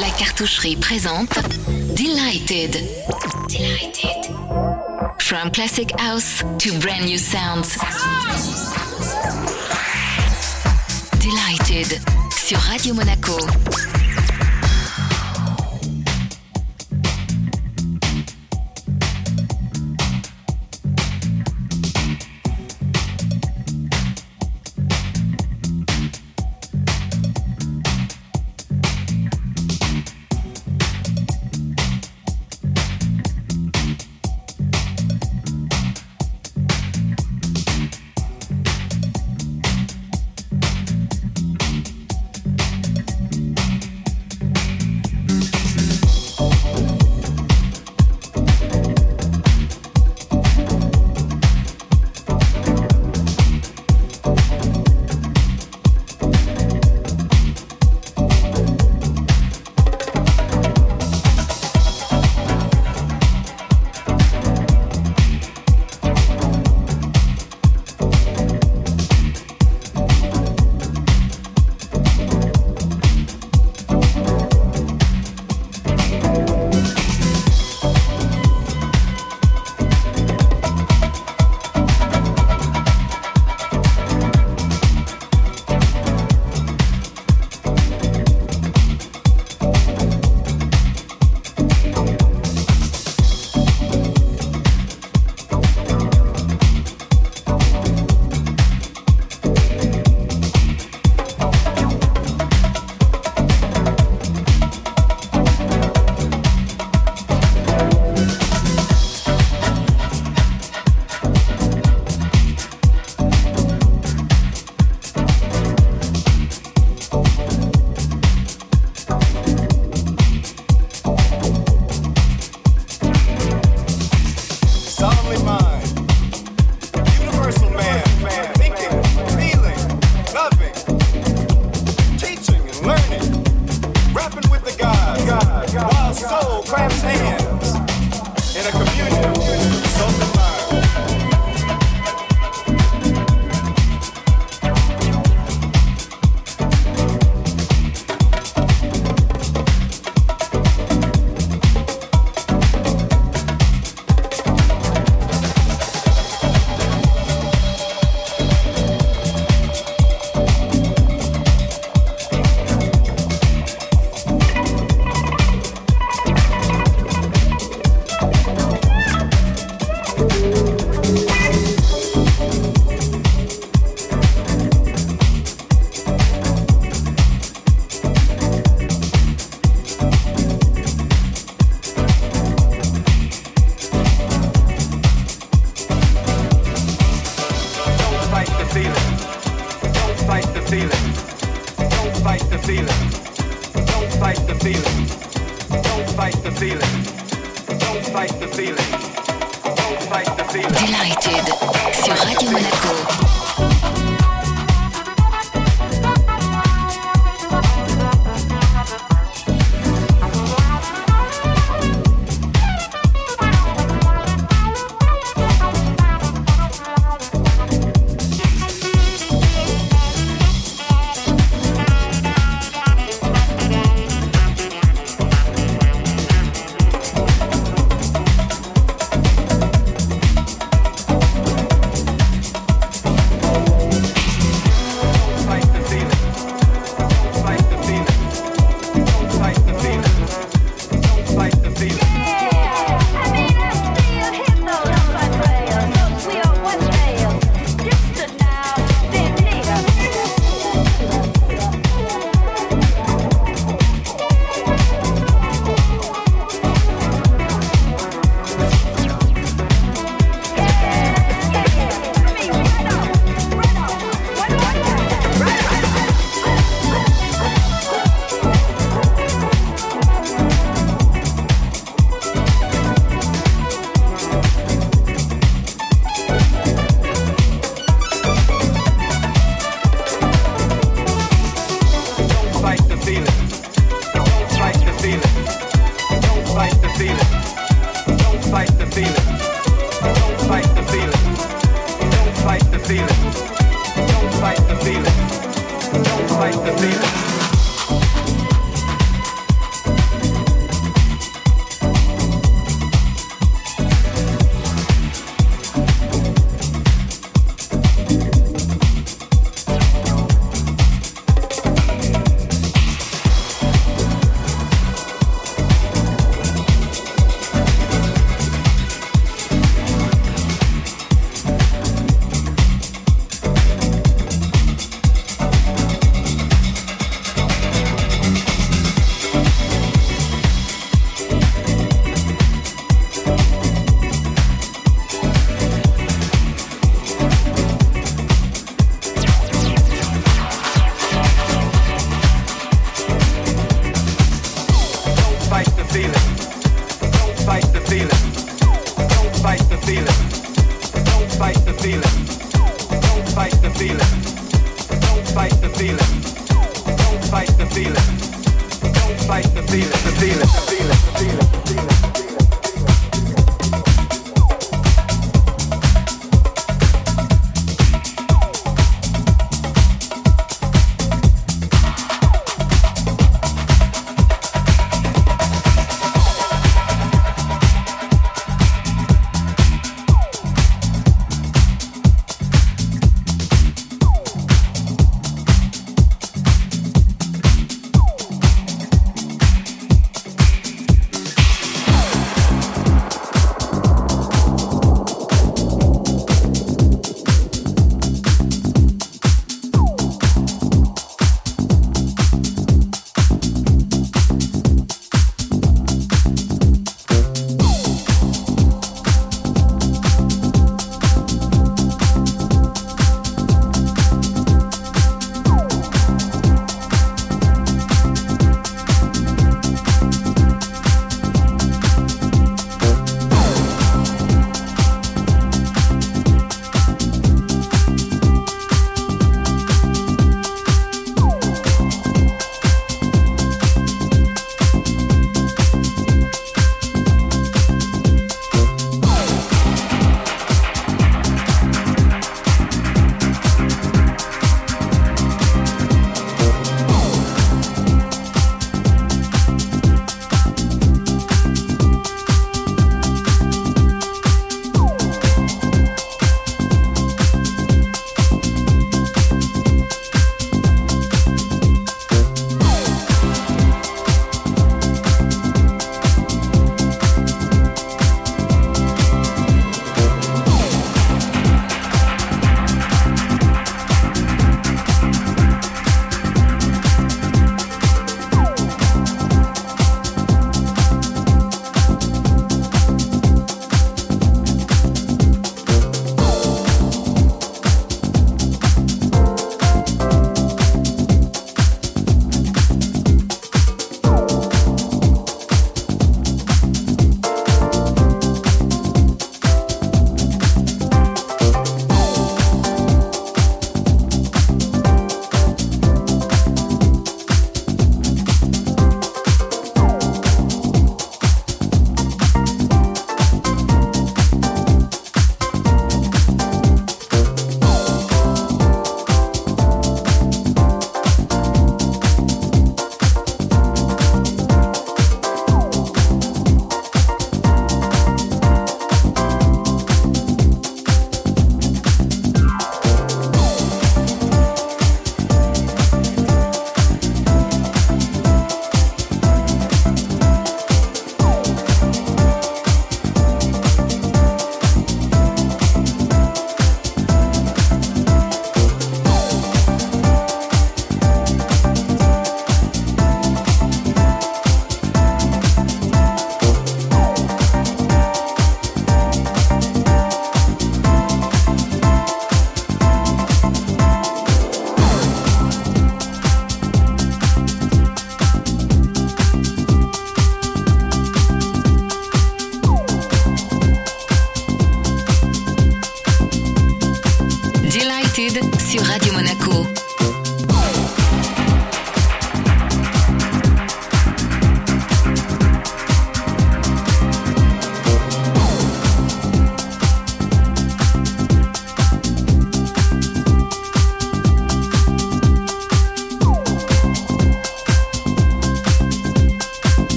La cartoucherie présente Delighted. Delighted. From classic house to brand new sounds. Delighted sur Radio Monaco.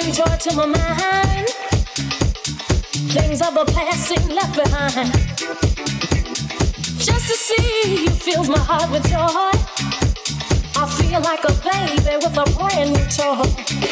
bring joy to my mind. Things of a passing left behind. Just to see you fills my heart with joy. I feel like a baby with a brand new toy.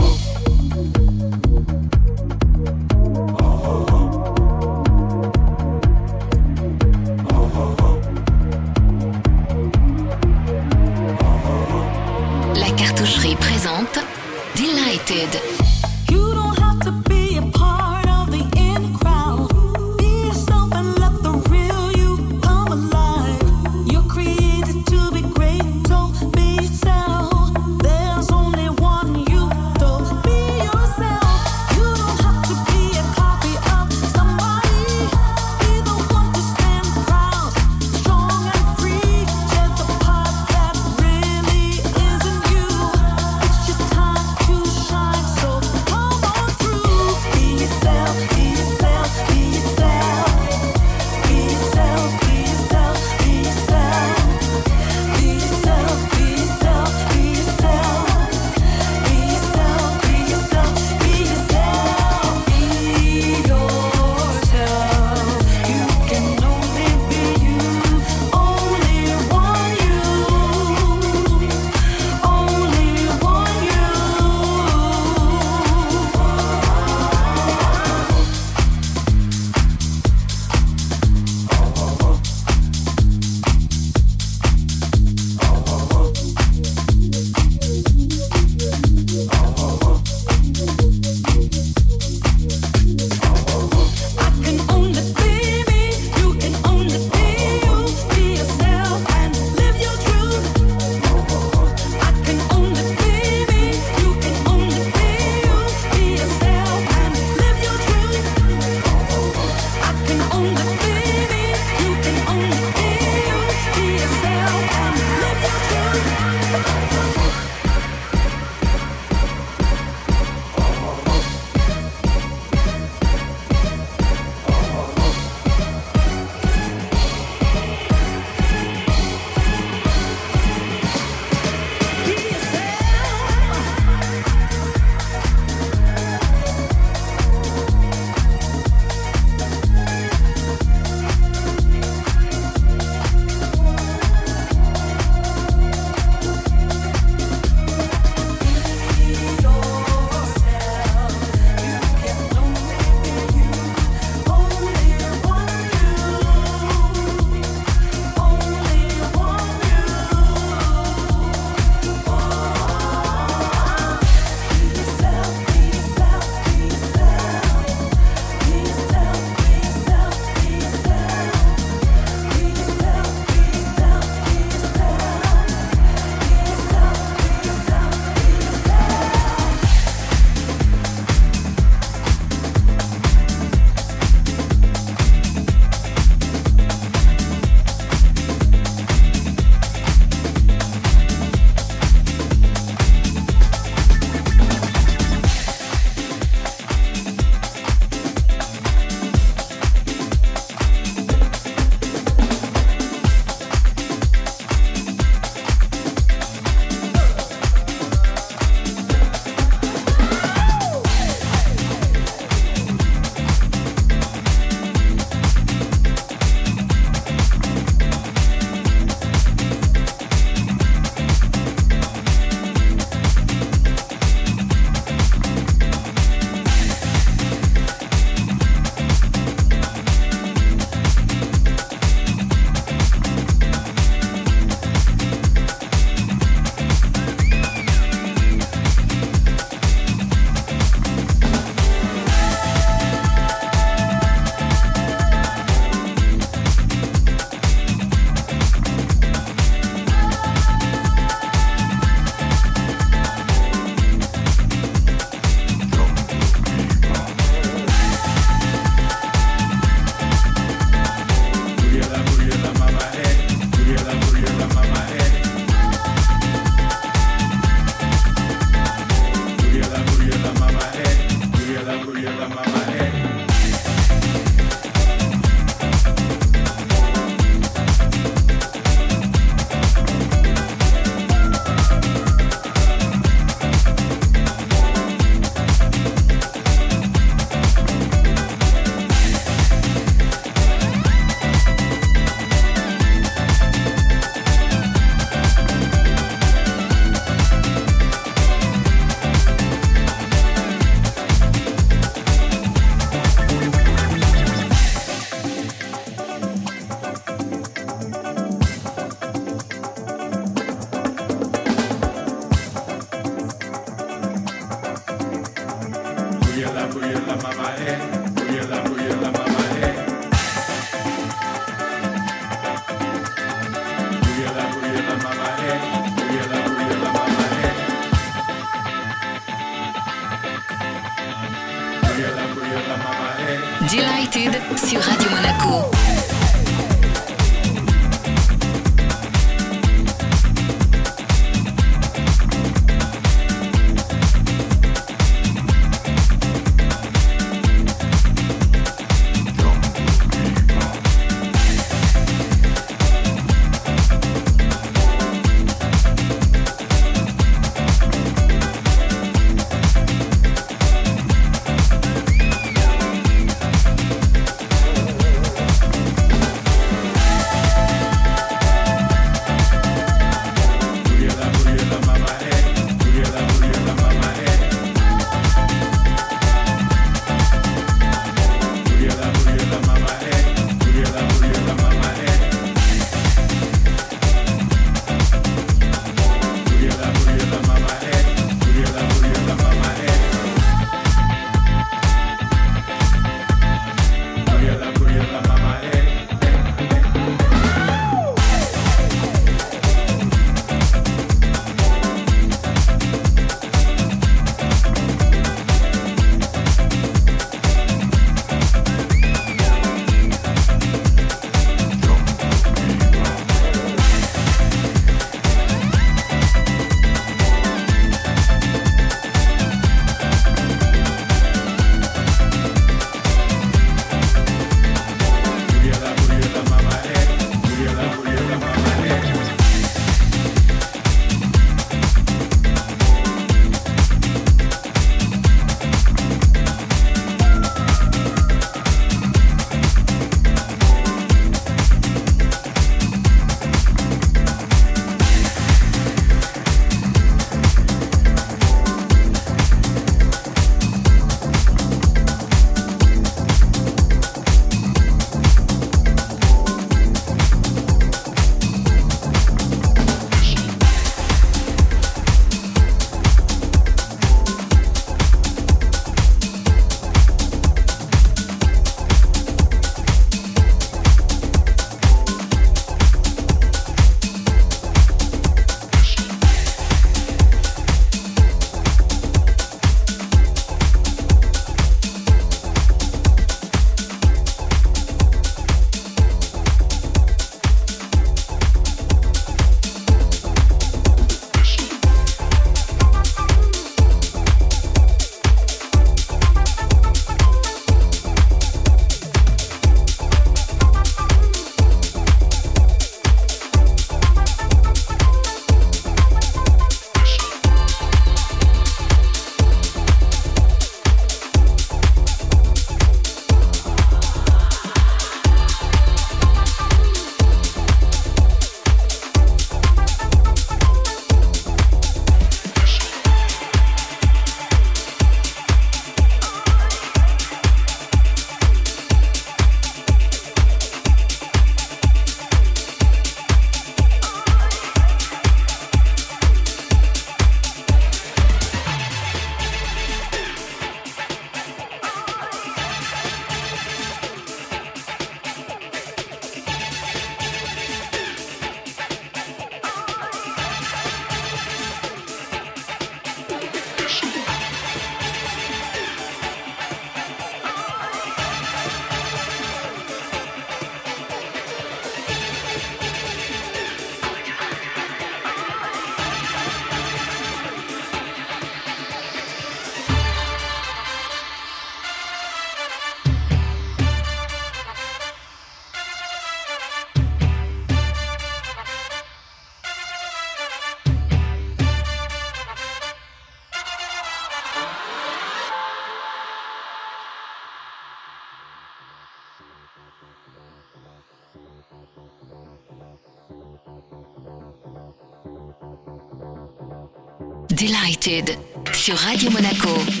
Sur Radio Monaco.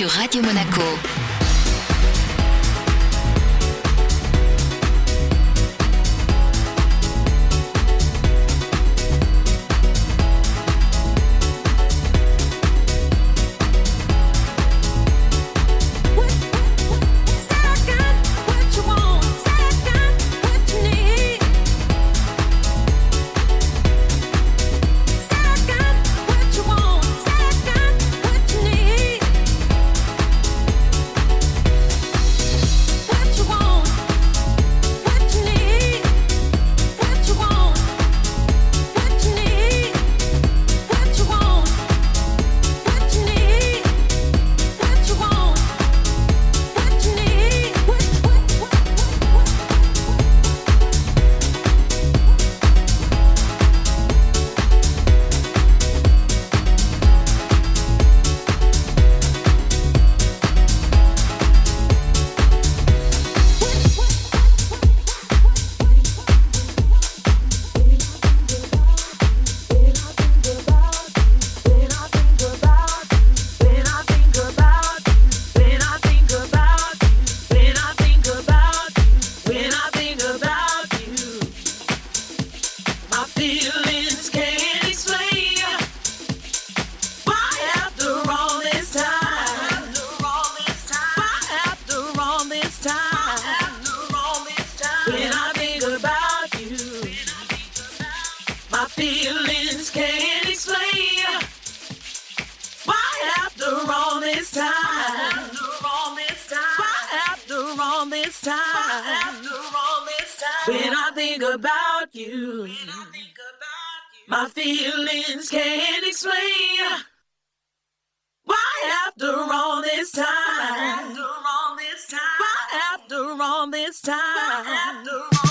Sur Radio Monaco. this time.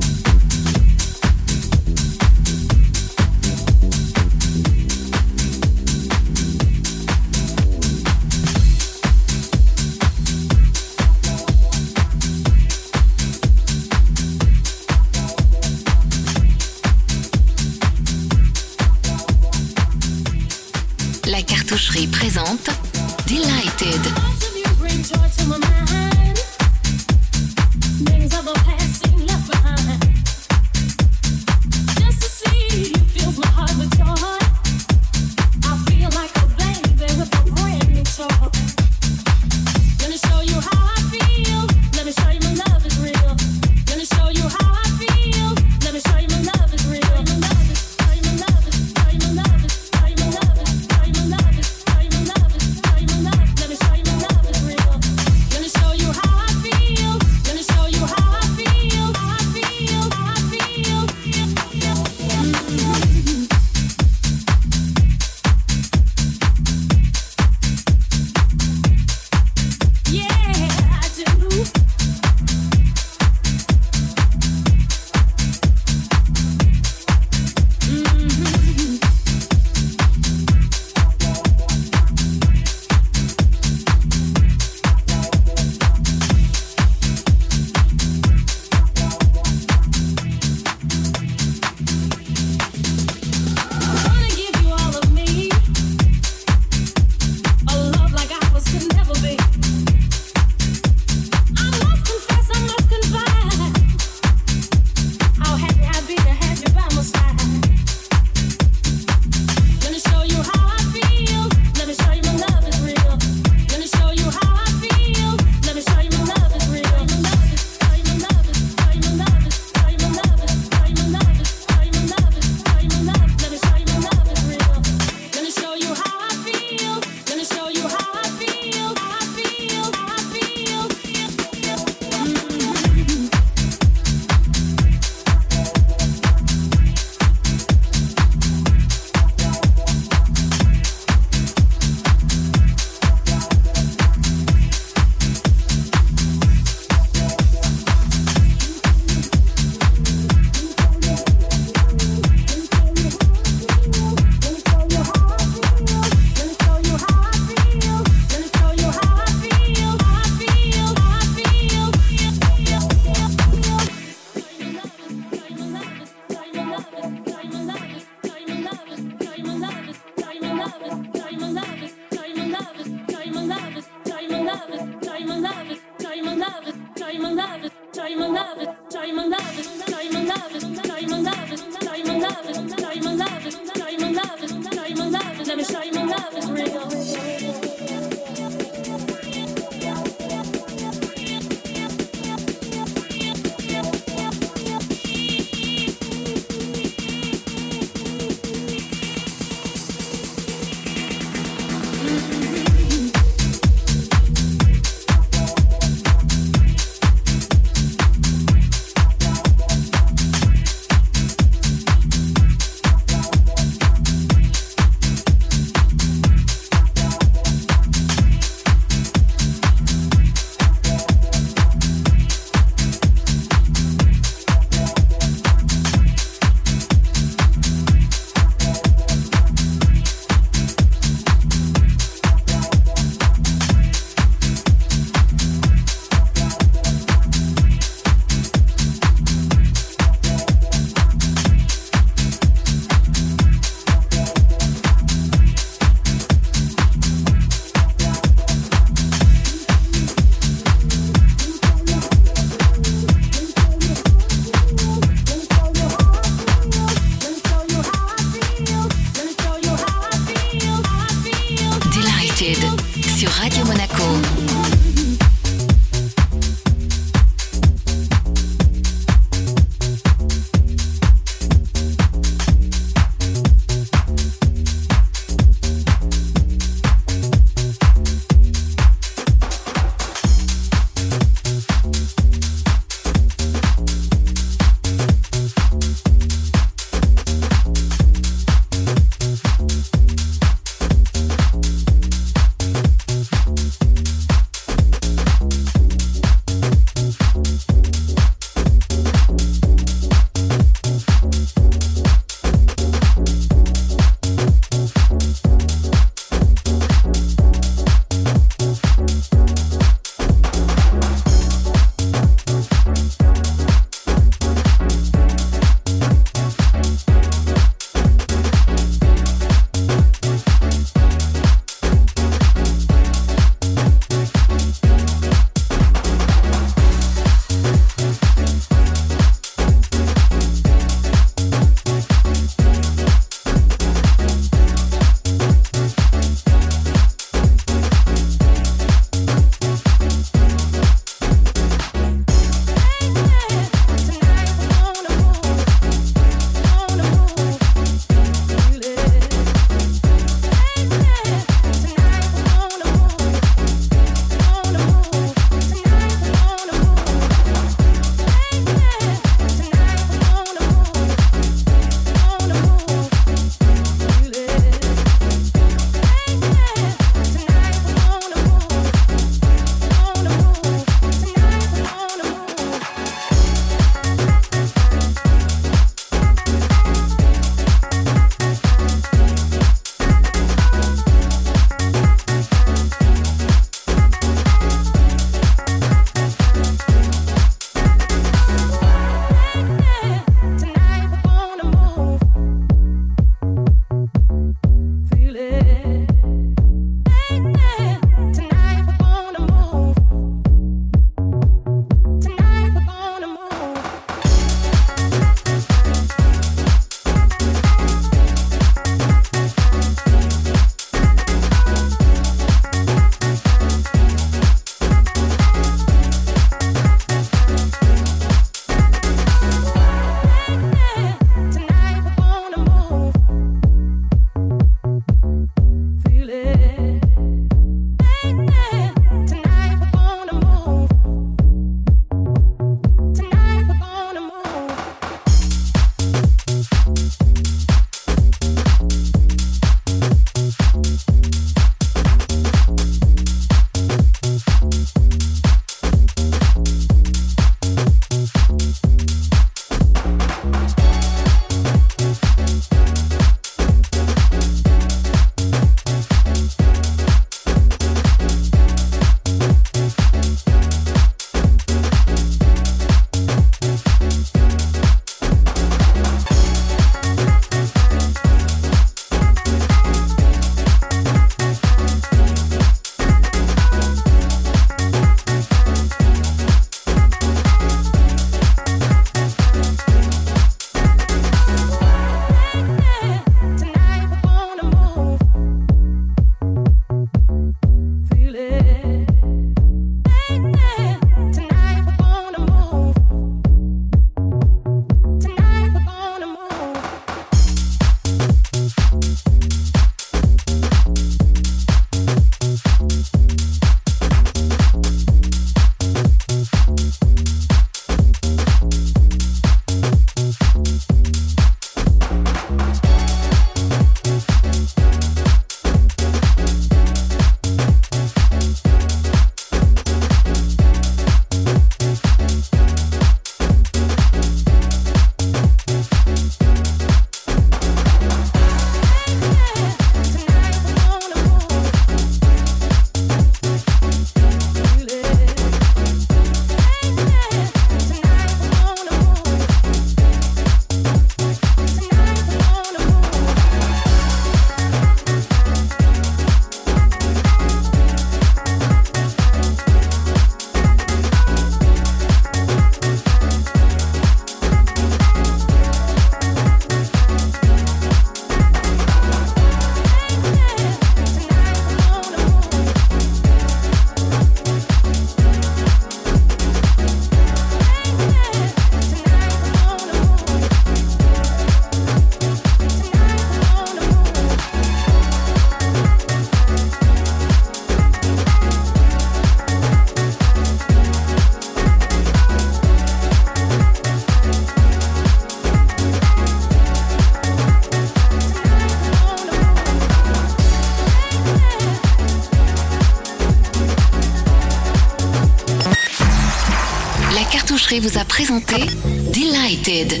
Vous a présenté Delighted.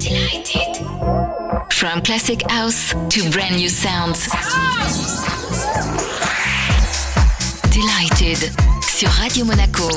Delighted. From classic house to brand new sounds. Delighted sur Radio Monaco.